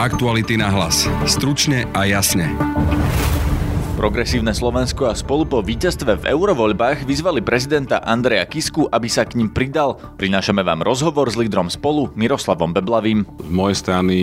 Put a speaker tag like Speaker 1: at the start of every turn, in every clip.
Speaker 1: Aktuality na hlas. Stručne a jasne.
Speaker 2: Progresívne Slovensko a spolu po víťazstve v eurovoľbách vyzvali prezidenta Andreja Kisku, aby sa k ním pridal. Prinášame vám rozhovor s lídrom spolu Miroslavom Beblavým.
Speaker 3: Z mojej strany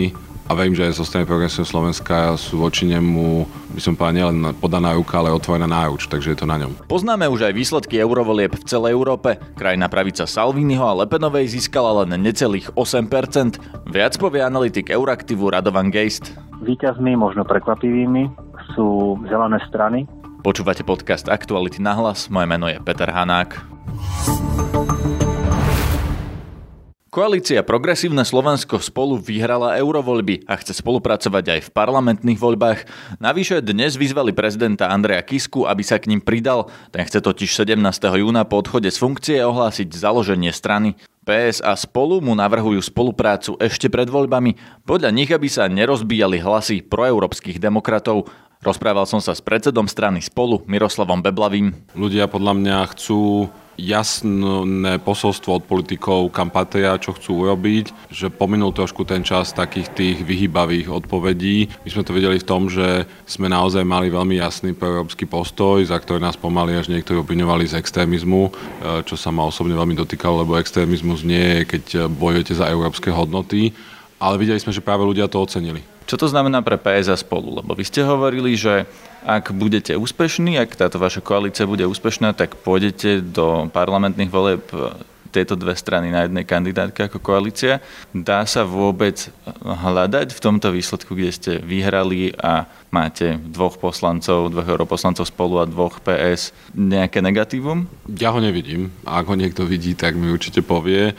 Speaker 3: a verím, že aj zo strany Progresívneho Slovenska sú voči nemu, by som povedal, nielen podaná ruka, ale otvorená náruč, takže je to na ňom.
Speaker 2: Poznáme už aj výsledky eurovolieb v celej Európe. Krajná pravica Salviniho a Lepenovej získala len necelých 8%. Viac povie analytik Euraktivu Radovan Geist.
Speaker 4: Výťazmi, možno prekvapivými, sú zelené strany.
Speaker 2: Počúvate podcast Aktuality na hlas, moje meno je Peter Hanák. Koalícia Progresívne Slovensko spolu vyhrala eurovoľby a chce spolupracovať aj v parlamentných voľbách. Navyše dnes vyzvali prezidenta Andreja Kisku, aby sa k ním pridal. Ten chce totiž 17. júna po odchode z funkcie ohlásiť založenie strany. PS a spolu mu navrhujú spoluprácu ešte pred voľbami, podľa nich, aby sa nerozbíjali hlasy proeurópskych demokratov. Rozprával som sa s predsedom strany spolu Miroslavom Beblavým.
Speaker 3: Ľudia podľa mňa chcú jasné posolstvo od politikov, kam patria, čo chcú urobiť, že pominul trošku ten čas takých tých vyhybavých odpovedí. My sme to videli v tom, že sme naozaj mali veľmi jasný proeurópsky postoj, za ktorý nás pomaly až niektorí obviňovali z extrémizmu, e, čo sa ma osobne veľmi dotýkalo, lebo extrémizmus nie je, keď bojujete za európske hodnoty, ale videli sme, že práve ľudia to ocenili.
Speaker 2: Čo to znamená pre PS a spolu? Lebo vy ste hovorili, že ak budete úspešní, ak táto vaša koalícia bude úspešná, tak pôjdete do parlamentných volieb tieto dve strany na jednej kandidátke ako koalícia. Dá sa vôbec hľadať v tomto výsledku, kde ste vyhrali a máte dvoch poslancov, dvoch europoslancov spolu a dvoch PS, nejaké negatívum?
Speaker 3: Ja ho nevidím. A ak ho niekto vidí, tak mi určite povie.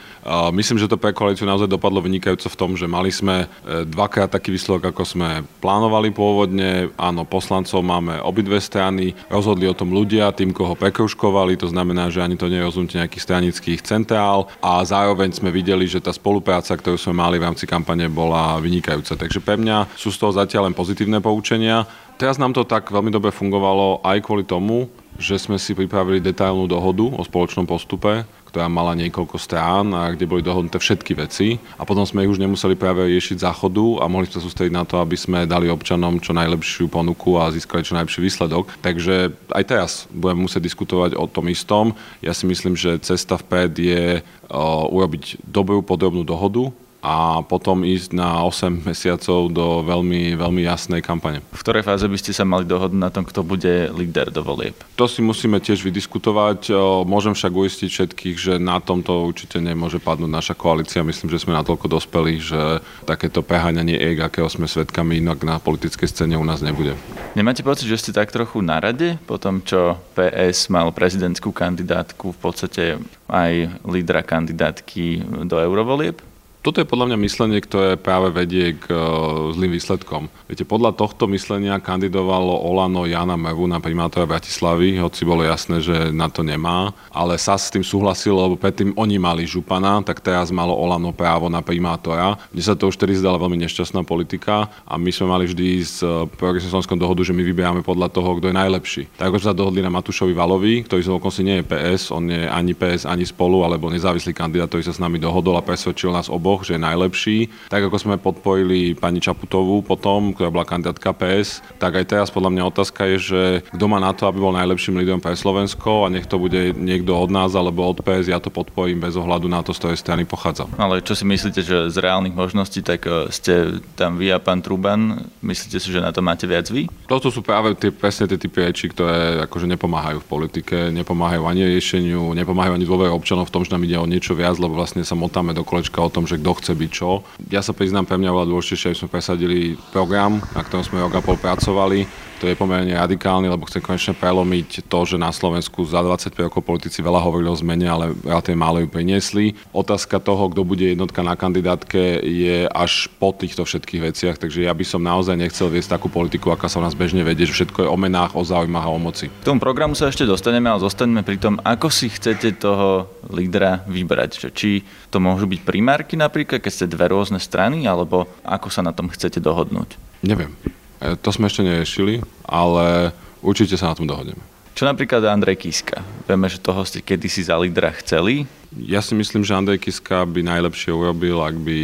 Speaker 3: Myslím, že to pre koalíciu naozaj dopadlo vynikajúco v tom, že mali sme e, dvakrát taký výsledok, ako sme plánovali pôvodne. Áno, poslancov máme obidve strany, rozhodli o tom ľudia, tým, koho prekruškovali, to znamená, že ani to rozhodnutie nejakých stranických centrál a zároveň sme videli, že tá spolupráca, ktorú sme mali v rámci kampane, bola vynikajúca. Takže pre mňa sú z toho zatiaľ len pozitívne poučenia. Teraz nám to tak veľmi dobre fungovalo aj kvôli tomu, že sme si pripravili detailnú dohodu o spoločnom postupe, ktorá mala niekoľko strán a kde boli dohodnuté všetky veci. A potom sme ich už nemuseli práve riešiť záchodu a mohli sa sústrediť na to, aby sme dali občanom čo najlepšiu ponuku a získali čo najlepší výsledok. Takže aj teraz budeme musieť diskutovať o tom istom. Ja si myslím, že cesta vpred je uh, urobiť dobrú podrobnú dohodu a potom ísť na 8 mesiacov do veľmi, veľmi jasnej kampane.
Speaker 2: V ktorej fáze by ste sa mali dohodnúť na tom, kto bude líder do volieb?
Speaker 3: To si musíme tiež vydiskutovať. Môžem však uistiť všetkých, že na tomto určite nemôže padnúť naša koalícia. Myslím, že sme natoľko dospeli, že takéto preháňanie EG, akého sme svetkami inak na politickej scéne u nás nebude.
Speaker 2: Nemáte pocit, že ste tak trochu na rade po tom, čo PS mal prezidentskú kandidátku, v podstate aj lídra kandidátky do eurovolieb?
Speaker 3: Toto je podľa mňa myslenie, ktoré práve vedie k uh, zlým výsledkom. Viete, podľa tohto myslenia kandidovalo Olano Jana Mevu na primátora Bratislavy, hoci bolo jasné, že na to nemá, ale SAS s tým súhlasil, lebo predtým oni mali župana, tak teraz malo Olano právo na primátora. Mne sa to už tedy zdala veľmi nešťastná politika a my sme mali vždy s uh, Progresívnym dohodu, že my vyberáme podľa toho, kto je najlepší. Tak ako sme sa dohodli na Matúšovi Valovi, ktorý z si nie je PS, on nie je ani PS, ani spolu, alebo nezávislý kandidát, ktorý sa s nami dohodol a presvedčil nás obo oboch, že je najlepší. Tak ako sme podpojili pani Čaputovú potom, ktorá bola kandidátka PS, tak aj teraz podľa mňa otázka je, že kto má na to, aby bol najlepším lídrom pre Slovensko a nech to bude niekto od nás alebo od PS, ja to podpojím bez ohľadu na to, z ktorej strany pochádza.
Speaker 2: Ale čo si myslíte, že z reálnych možností, tak e, ste tam vy a pán Truban, myslíte si, že na to máte viac vy?
Speaker 3: Toto sú práve tie, presne tie typy reči, ktoré akože nepomáhajú v politike, nepomáhajú ani riešeniu, nepomáhajú ani dôvere občanov v tom, že nám ide o niečo viac, lebo vlastne sa motáme do kolečka o tom, že kto chce byť čo. Ja sa priznám, pre mňa bolo dôležitejšie, aby sme presadili program, na ktorom sme rok a pol pracovali to je pomerne radikálny, lebo chce konečne prelomiť to, že na Slovensku za 25 rokov politici veľa hovorili o zmene, ale relatívne málo ju priniesli. Otázka toho, kto bude jednotka na kandidátke, je až po týchto všetkých veciach, takže ja by som naozaj nechcel viesť takú politiku, aká sa u nás bežne vedie, že všetko je o menách, o záujmách a o moci.
Speaker 2: K tomu programu sa ešte dostaneme, ale zostaneme pri tom, ako si chcete toho lídra vybrať. Či to môžu byť primárky napríklad, keď ste dve rôzne strany, alebo ako sa na tom chcete dohodnúť?
Speaker 3: Neviem. E, to sme ešte neriešili, ale určite sa na tom dohodneme.
Speaker 2: Čo napríklad Andrej Kiska? Vieme, že toho ste kedysi za lídra chceli.
Speaker 3: Ja si myslím, že Andrej Kiska by najlepšie urobil, ak by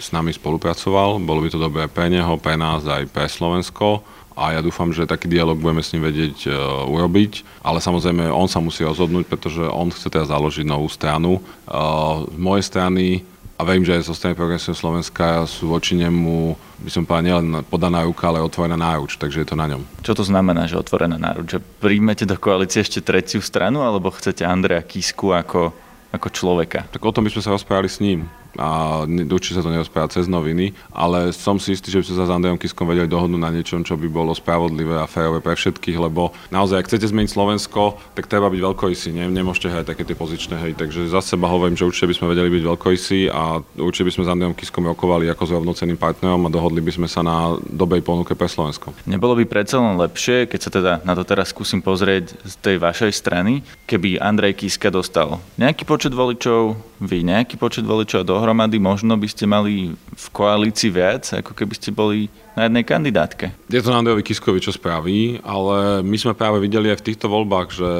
Speaker 3: s nami spolupracoval. Bolo by to dobré pre neho, pre nás aj pre Slovensko a ja dúfam, že taký dialog budeme s ním vedieť uh, urobiť, ale samozrejme on sa musí rozhodnúť, pretože on chce teraz založiť novú stranu. Uh, z mojej strany a verím, že aj zo strany Progresívneho Slovenska sú voči nemu, by som povedal, nielen podaná ruka, ale otvorená náruč, takže je to na ňom.
Speaker 2: Čo to znamená, že otvorená náruč? Že príjmete do koalície ešte tretiu stranu, alebo chcete Andreja Kisku ako, ako človeka?
Speaker 3: Tak o tom by sme sa rozprávali s ním a určite sa to nerozpráva cez noviny, ale som si istý, že by sme sa s Andrejom Kiskom vedeli dohodnúť na niečom, čo by bolo spravodlivé a férové pre všetkých, lebo naozaj, ak chcete zmeniť Slovensko, tak treba byť veľkojsi, ne? nemôžete hrať také tie pozičné hry. Takže za seba hovorím, že určite by sme vedeli byť veľkojsi a určite by sme s Andrejom Kiskom rokovali ako s rovnocenným partnerom a dohodli by sme sa na dobej ponuke pre Slovensko.
Speaker 2: Nebolo by predsa len lepšie, keď sa teda na to teraz skúsim pozrieť z tej vašej strany, keby Andrej Kiska dostal nejaký počet voličov, vy nejaký počet voličov do dohromady možno by ste mali v koalícii viac, ako keby ste boli na jednej kandidátke.
Speaker 3: Je to Andrejovi Kiskovi, čo spraví, ale my sme práve videli aj v týchto voľbách, že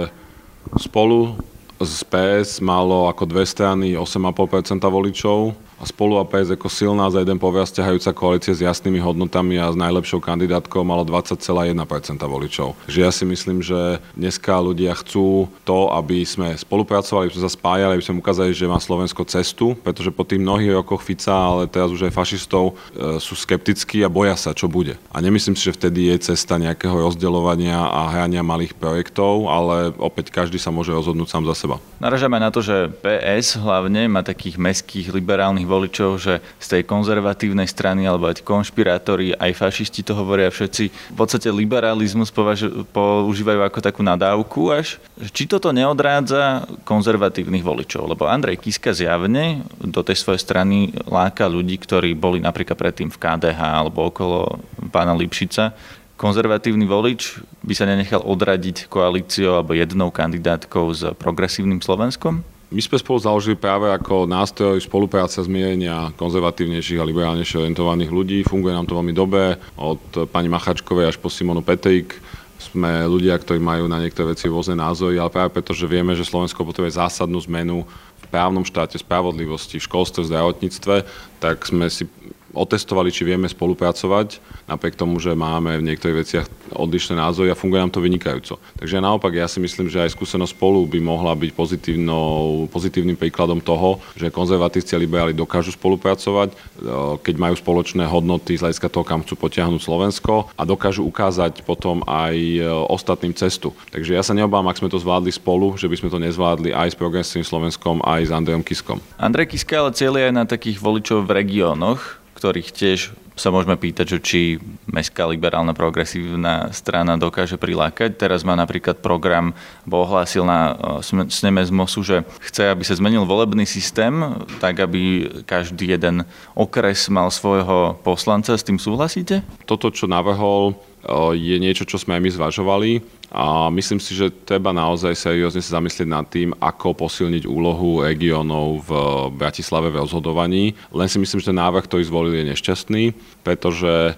Speaker 3: spolu z PS malo ako dve strany 8,5% voličov, a spolu a PS ako silná za jeden povraz ťahajúca koalícia s jasnými hodnotami a s najlepšou kandidátkou malo 20,1% voličov. Že ja si myslím, že dneska ľudia chcú to, aby sme spolupracovali, aby sme sa spájali, aby sme ukázali, že má Slovensko cestu, pretože po tých mnohých rokoch Fica, ale teraz už aj fašistov e, sú skeptickí a boja sa, čo bude. A nemyslím si, že vtedy je cesta nejakého rozdeľovania a hrania malých projektov, ale opäť každý sa môže rozhodnúť sám za seba.
Speaker 2: Naražame na to, že PS hlavne má takých meských liberálnych voličov, že z tej konzervatívnej strany alebo aj konšpirátori, aj fašisti to hovoria všetci, v podstate liberalizmus považu, používajú ako takú nadávku až. Či toto neodrádza konzervatívnych voličov? Lebo Andrej Kiska zjavne do tej svojej strany láka ľudí, ktorí boli napríklad predtým v KDH alebo okolo pána Lipšica, konzervatívny volič by sa nenechal odradiť koalíciou alebo jednou kandidátkou s progresívnym Slovenskom?
Speaker 3: My sme spolu založili práve ako nástroj spolupráca zmierenia konzervatívnejších a liberálnejšie orientovaných ľudí. Funguje nám to veľmi dobre, od pani Machačkovej až po Simonu Petrik. Sme ľudia, ktorí majú na niektoré veci rôzne názory, ale práve preto, že vieme, že Slovensko potrebuje zásadnú zmenu v právnom štáte, spravodlivosti, v školstve, v zdravotníctve, tak sme si otestovali, či vieme spolupracovať, napriek tomu, že máme v niektorých veciach odlišné názory a funguje nám to vynikajúco. Takže naopak ja si myslím, že aj skúsenosť spolu by mohla byť pozitívnym príkladom toho, že konzervatívci a liberáli dokážu spolupracovať, e, keď majú spoločné hodnoty z hľadiska toho, kam chcú potiahnuť Slovensko a dokážu ukázať potom aj e, ostatným cestu. Takže ja sa neobávam, ak sme to zvládli spolu, že by sme to nezvládli aj s progresívnym Slovenskom, aj s Andrejom Kiskom.
Speaker 2: Andrej Kiska ale cieľ aj na takých voličov v regiónoch, ktorých tiež sa môžeme pýtať, že či Mestská liberálna progresívna strana dokáže prilákať. Teraz má napríklad program, bo ohlásil na e, sneme z MOSu, že chce, aby sa zmenil volebný systém, tak aby každý jeden okres mal svojho poslanca. S tým súhlasíte?
Speaker 3: Toto, čo navrhol, je niečo, čo sme aj my zvažovali a myslím si, že treba naozaj seriózne sa zamyslieť nad tým, ako posilniť úlohu regiónov v Bratislave v rozhodovaní. Len si myslím, že ten návrh, ktorý zvolil, je nešťastný, pretože e,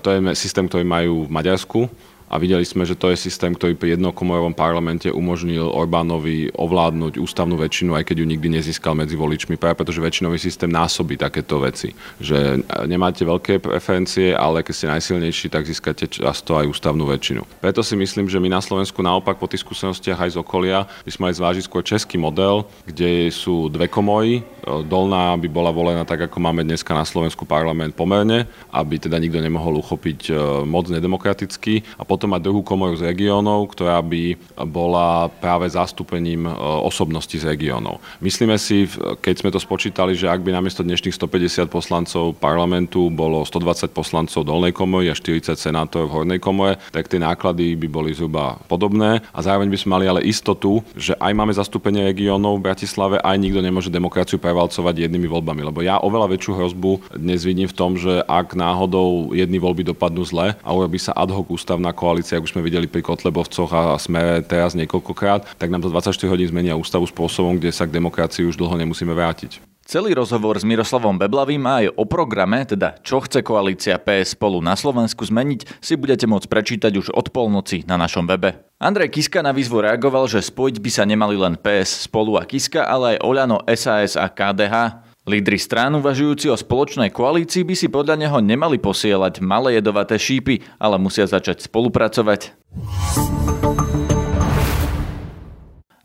Speaker 3: to je systém, ktorý majú v Maďarsku a videli sme, že to je systém, ktorý pri jednokomorovom parlamente umožnil Orbánovi ovládnuť ústavnú väčšinu, aj keď ju nikdy nezískal medzi voličmi, práve pretože väčšinový systém násobí takéto veci. Že nemáte veľké preferencie, ale keď ste najsilnejší, tak získate často aj ústavnú väčšinu. Preto si myslím, že my na Slovensku naopak po tých skúsenostiach aj z okolia by sme mali zvážiť skôr český model, kde sú dve komory. Dolná by bola volená tak, ako máme dneska na Slovensku parlament pomerne, aby teda nikto nemohol uchopiť e, moc nedemokraticky. A potom mať druhú komoru z regiónov, ktorá by bola práve zastúpením e, osobností z regiónov. Myslíme si, keď sme to spočítali, že ak by namiesto dnešných 150 poslancov parlamentu bolo 120 poslancov dolnej komory a 40 senátorov v hornej komore, tak tie náklady by boli zhruba podobné a zároveň by sme mali ale istotu, že aj máme zastúpenie regiónov v Bratislave, aj nikto nemôže demokraciu prevalcovať jednými voľbami. Lebo ja oveľa väčšiu hrozbu dnes vidím v tom, že ak náhodou jedny voľby dopadnú zle a urobí sa ad hoc ústavná koalícia, ako sme videli pri Kotlebovcoch a sme teraz niekoľkokrát, tak nám to 24 hodín zmenia ústavu spôsobom, kde sa k demokracii už dlho nemusíme vrátiť.
Speaker 2: Celý rozhovor s Miroslavom Beblavým a aj o programe, teda čo chce koalícia PS spolu na Slovensku zmeniť, si budete môcť prečítať už od polnoci na našom webe. Andrej Kiska na výzvu reagoval, že spojiť by sa nemali len PS spolu a Kiska, ale aj Oľano, SAS a KDH. Lídry strán uvažujúci o spoločnej koalícii by si podľa neho nemali posielať malé jedovaté šípy, ale musia začať spolupracovať.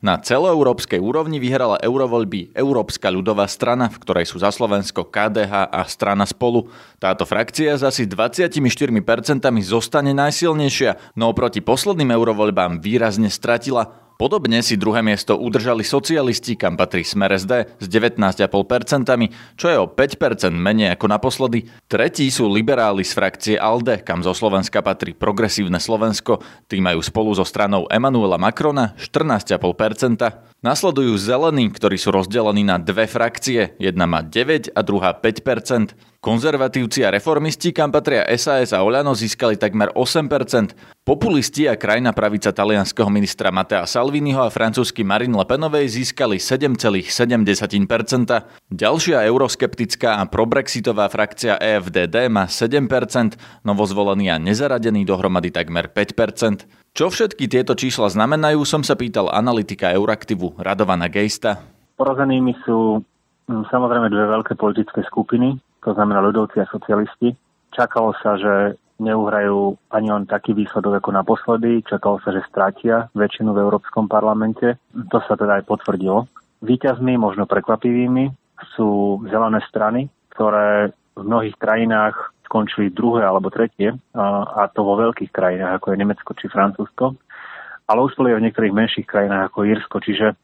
Speaker 2: Na celoeurópskej úrovni vyhrala eurovoľby Európska ľudová strana, v ktorej sú za Slovensko KDH a strana spolu. Táto frakcia s asi 24% zostane najsilnejšia, no oproti posledným eurovoľbám výrazne stratila. Podobne si druhé miesto udržali socialisti, kam patrí Smer SD s 19,5%, čo je o 5% menej ako naposledy. Tretí sú liberáli z frakcie ALDE, kam zo Slovenska patrí Progresívne Slovensko. Tí majú spolu so stranou Emanuela Macrona 14,5%. Nasledujú zelení, ktorí sú rozdelení na dve frakcie. Jedna má 9 a druhá 5%. Konzervatívci a reformisti, kam patria SAS a Oľano, získali takmer 8%. Populisti a krajná pravica talianského ministra Matea Salviniho a francúzsky Marine Le Penovej získali 7,7%. Ďalšia euroskeptická a probrexitová frakcia EFDD má 7%, novozvolený a nezaradený dohromady takmer 5%. Čo všetky tieto čísla znamenajú, som sa pýtal analytika Euraktivu Radovana Gejsta.
Speaker 4: Porozenými sú hm, samozrejme dve veľké politické skupiny, to znamená ľudovci a socialisti. Čakalo sa, že neuhrajú ani len taký výsledok ako naposledy. Čakalo sa, že strátia väčšinu v Európskom parlamente. To sa teda aj potvrdilo. Výťazmi, možno prekvapivými, sú zelené strany, ktoré v mnohých krajinách skončili druhé alebo tretie, a to vo veľkých krajinách, ako je Nemecko či Francúzsko, ale už boli aj v niektorých menších krajinách ako Írsko. Čiže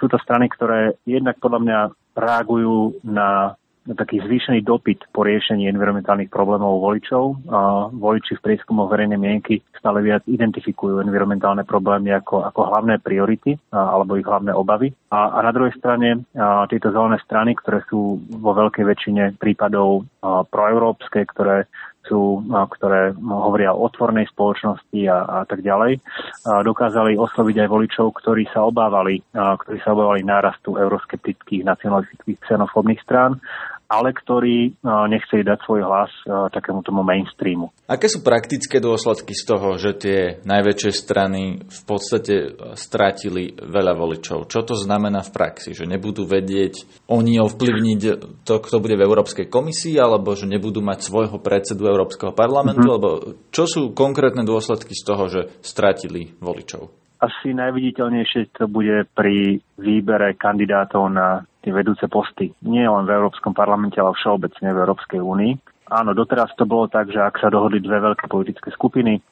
Speaker 4: sú to strany, ktoré jednak podľa mňa reagujú na taký zvýšený dopyt po riešení environmentálnych problémov voličov. A voliči v prieskumoch verejnej mienky stále viac identifikujú environmentálne problémy ako, ako hlavné priority a, alebo ich hlavné obavy. A, a na druhej strane a, tieto zelené strany, ktoré sú vo veľkej väčšine prípadov a, proeurópske, ktoré sú, ktoré hovoria o otvornej spoločnosti a, a tak ďalej, a dokázali osloviť aj voličov, ktorí sa obávali, a, ktorí sa obávali nárastu euroskeptických, nacionalistických, xenofóbnych strán ale ktorí nechceli dať svoj hlas takému tomu mainstreamu.
Speaker 2: Aké sú praktické dôsledky z toho, že tie najväčšie strany v podstate strátili veľa voličov? Čo to znamená v praxi? Že nebudú vedieť oni ovplyvniť to, kto bude v Európskej komisii, alebo že nebudú mať svojho predsedu Európskeho parlamentu? Mm-hmm. Alebo čo sú konkrétne dôsledky z toho, že strátili voličov?
Speaker 4: Asi najviditeľnejšie to bude pri výbere kandidátov na tie vedúce posty. Nie len v Európskom parlamente, ale všeobecne v Európskej únii. Áno, doteraz to bolo tak, že ak sa dohodli dve veľké politické skupiny,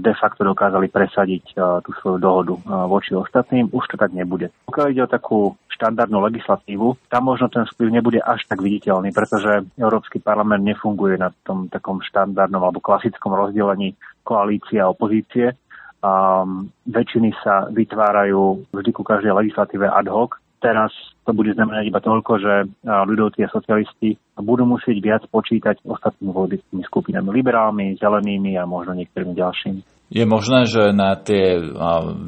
Speaker 4: de facto dokázali presadiť tú svoju dohodu voči ostatným, už to tak nebude. Pokiaľ ide o takú štandardnú legislatívu, tam možno ten vplyv nebude až tak viditeľný, pretože Európsky parlament nefunguje na tom takom štandardnom alebo klasickom rozdelení koalície a opozície. Um, väčšiny sa vytvárajú vždy ku každej legislatíve ad hoc Teraz to bude znamenať iba toľko, že ľudovci a socialisti budú musieť viac počítať ostatnými politickými skupinami, liberálmi, zelenými a možno niektorými ďalšími.
Speaker 2: Je možné, že na tie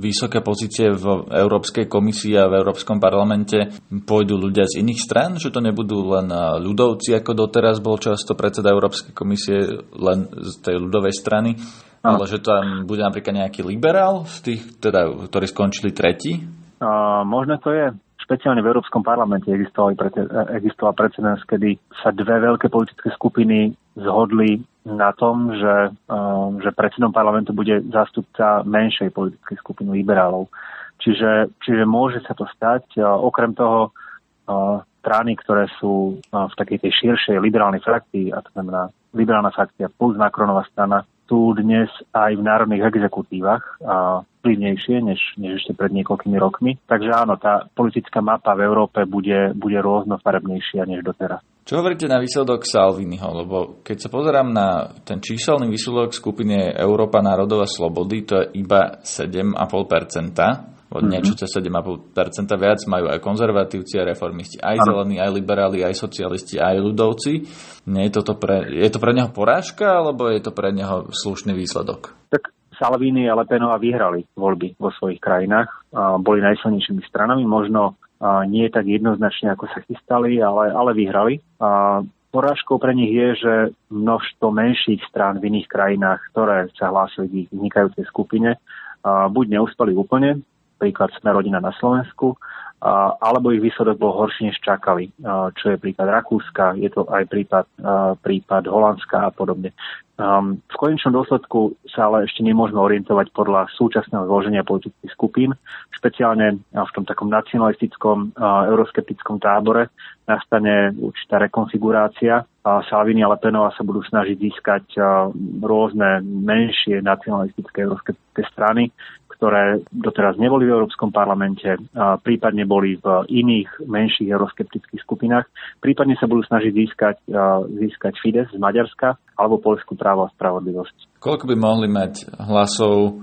Speaker 2: vysoké pozície v Európskej komisii a v Európskom parlamente pôjdu ľudia z iných strán, že to nebudú len ľudovci, ako doteraz bol často predseda Európskej komisie len z tej ľudovej strany, no. ale že tam bude napríklad nejaký liberál z tých, teda, ktorí skončili tretí?
Speaker 4: Uh, možné to je špeciálne v Európskom parlamente existoval, existoval precedens, kedy sa dve veľké politické skupiny zhodli na tom, že, eh, že predsedom parlamentu bude zástupca menšej politickej skupiny liberálov. Čiže, čiže môže sa to stať. Okrem toho strany, ktoré sú v takej tej širšej liberálnej frakcii, a to znamená liberálna frakcia plus Macronová strana, sú dnes aj v národných exekutívach vplyvnejšie než, než ešte pred niekoľkými rokmi. Takže áno, tá politická mapa v Európe bude, bude rôznofarebnejšia než doteraz.
Speaker 2: Čo hovoríte na výsledok Salviniho? Lebo keď sa pozerám na ten číselný výsledok skupiny Európa národov a slobody, to je iba 7,5% od mm-hmm. niečo cez 7,5% viac majú aj konzervatívci, aj reformisti, aj ano. zelení, aj liberáli, aj socialisti, aj ľudovci. Nie je, toto pre, je to pre neho porážka, alebo je to pre neho slušný výsledok?
Speaker 4: Tak Salvini a Lepenová vyhrali voľby vo svojich krajinách. A boli najsilnejšími stranami. Možno nie tak jednoznačne, ako sa chystali, ale, ale vyhrali. A porážkou pre nich je, že množstvo menších strán v iných krajinách, ktoré sa hlásili k ich vznikajúcej skupine, buď neúspeli úplne, príklad sme rodina na Slovensku, alebo ich výsledok bol horší, než čakali, čo je prípad Rakúska, je to aj prípad, prípad Holandska a podobne. V konečnom dôsledku sa ale ešte nemôžeme orientovať podľa súčasného zloženia politických skupín. Špeciálne v tom takom nacionalistickom, euroskeptickom tábore nastane určitá rekonfigurácia. Salvini a Lepenová sa budú snažiť získať rôzne menšie nacionalistické euroskeptické strany, ktoré doteraz neboli v Európskom parlamente, prípadne boli v iných menších euroskeptických skupinách. Prípadne sa budú snažiť získať, získať Fides z Maďarska alebo Polskú právo a spravodlivosť.
Speaker 2: Koľko by mohli mať hlasov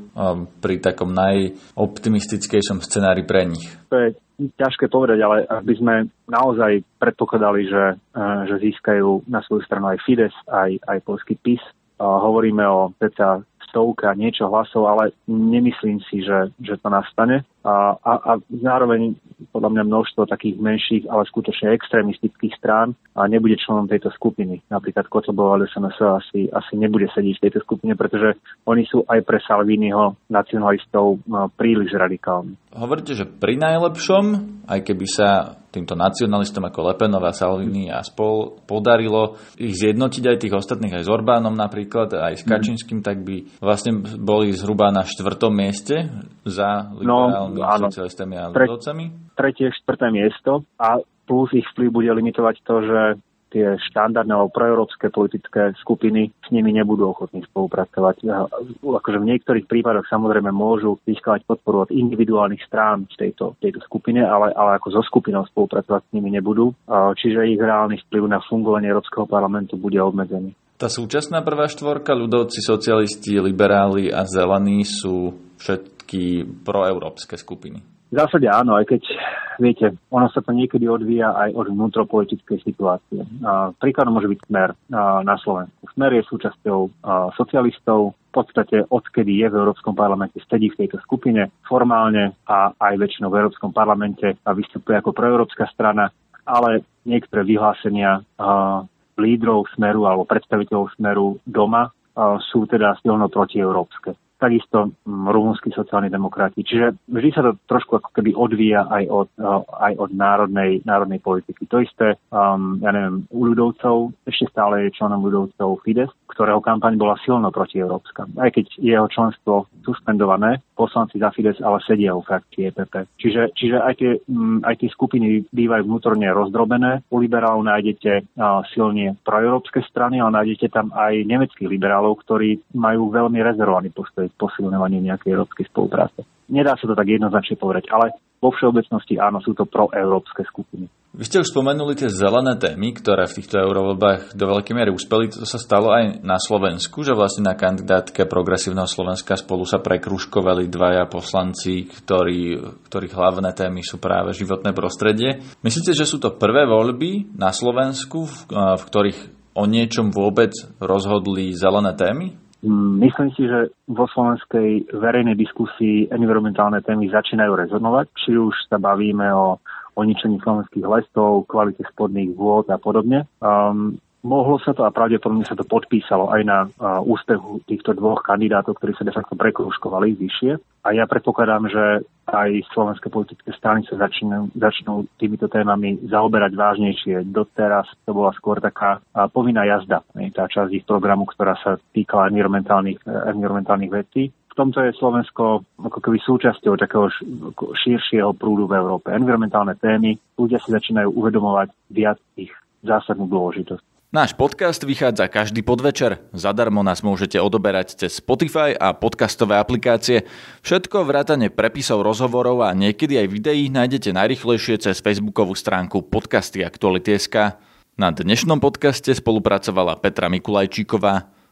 Speaker 2: pri takom najoptimistickejšom scenári pre nich?
Speaker 4: To je ťažké povedať, ale ak by sme naozaj predpokladali, že, že získajú na svoju stranu aj Fides, aj, aj polský PIS, hovoríme o ceca stovka niečo hlasov, ale nemyslím si, že, že to nastane. A, a, a zároveň podľa mňa množstvo takých menších, ale skutočne extrémistických strán a nebude členom tejto skupiny. Napríklad Kotlebová SNS asi, asi nebude sedieť v tejto skupine, pretože oni sú aj pre Salviniho nacionalistov no, príliš radikálni.
Speaker 2: Hovoríte, že pri najlepšom, aj keby sa týmto nacionalistom ako Lepenova, Salvini a spol podarilo ich zjednotiť aj tých ostatných, aj s Orbánom napríklad, aj s mhm. Kačinským, tak by vlastne boli zhruba na štvrtom mieste za liberálnymi no, socialistami a ľudovcami.
Speaker 4: Tretie, štvrté miesto a plus ich vplyv bude limitovať to, že tie štandardné alebo proeurópske politické skupiny s nimi nebudú ochotní spolupracovať. Akože v niektorých prípadoch samozrejme môžu získavať podporu od individuálnych strán v tejto, tejto skupine, ale, ale ako so skupinou spolupracovať s nimi nebudú. Čiže ich reálny vplyv na fungovanie Európskeho parlamentu bude obmedzený.
Speaker 2: Tá súčasná prvá štvorka, ľudovci, socialisti, liberáli a zelení sú všetky proeurópske skupiny.
Speaker 4: V zásade áno, aj keď, viete, ono sa to niekedy odvíja aj od vnútropolitickej situácie. Príkladom môže byť Smer na Slovensku. Smer je súčasťou socialistov, v podstate odkedy je v Európskom parlamente, sedí v tejto skupine formálne a aj väčšinou v Európskom parlamente a vystupuje ako proeurópska strana, ale niektoré vyhlásenia lídrov Smeru alebo predstaviteľov Smeru doma sú teda silno protieurópske takisto mm, rumúnsky sociálni demokrati. Čiže vždy sa to trošku ako keby odvíja aj od, uh, aj od národnej, národnej politiky. To isté, um, ja neviem, u ľudovcov, ešte stále je členom ľudovcov Fides, ktorého kampaň bola silno protieurópska. Aj keď jeho členstvo suspendované, poslanci za Fides ale sedia u frakcie EPP. Čiže, čiže aj, tie, um, aj tie skupiny bývajú vnútorne rozdrobené. U liberálov nájdete uh, silne proeurópske strany, ale nájdete tam aj nemeckých liberálov, ktorí majú veľmi rezervovaný postoj posilňovanie nejakej európskej spolupráce. Nedá sa to tak jednoznačne povedať, ale vo všeobecnosti áno, sú to proeurópske skupiny.
Speaker 2: Vy ste už spomenuli tie zelené témy, ktoré v týchto eurovoľbách do veľkej miery uspeli. To sa stalo aj na Slovensku, že vlastne na kandidátke progresívneho Slovenska spolu sa prekruškovali dvaja poslanci, ktorí, ktorých hlavné témy sú práve životné prostredie. Myslíte, že sú to prvé voľby na Slovensku, v, v ktorých o niečom vôbec rozhodli zelené témy?
Speaker 4: Myslím si, že vo slovenskej verejnej diskusii environmentálne témy začínajú rezonovať, či už sa bavíme o, o ničení slovenských lesov, kvalite spodných vôd a podobne. Um, mohlo sa to a pravdepodobne sa to podpísalo aj na uh, úspechu týchto dvoch kandidátov, ktorí sa de facto prekruškovali vyššie. A ja predpokladám, že aj slovenské politické strany sa začnú, začnú týmito témami zaoberať vážnejšie. Doteraz to bola skôr taká uh, povinná jazda, tá časť ich programu, ktorá sa týkala environmentálnych, uh, environmentálnych vecí. V tomto je Slovensko ako keby súčasťou takého širšieho prúdu v Európe. Environmentálne témy, ľudia si začínajú uvedomovať viac ich zásadnú dôležitosť.
Speaker 2: Náš podcast vychádza každý podvečer. Zadarmo nás môžete odoberať cez Spotify a podcastové aplikácie. Všetko vrátane prepisov, rozhovorov a niekedy aj videí nájdete najrychlejšie cez facebookovú stránku podcasty Aktuality.sk. Na dnešnom podcaste spolupracovala Petra Mikulajčíková.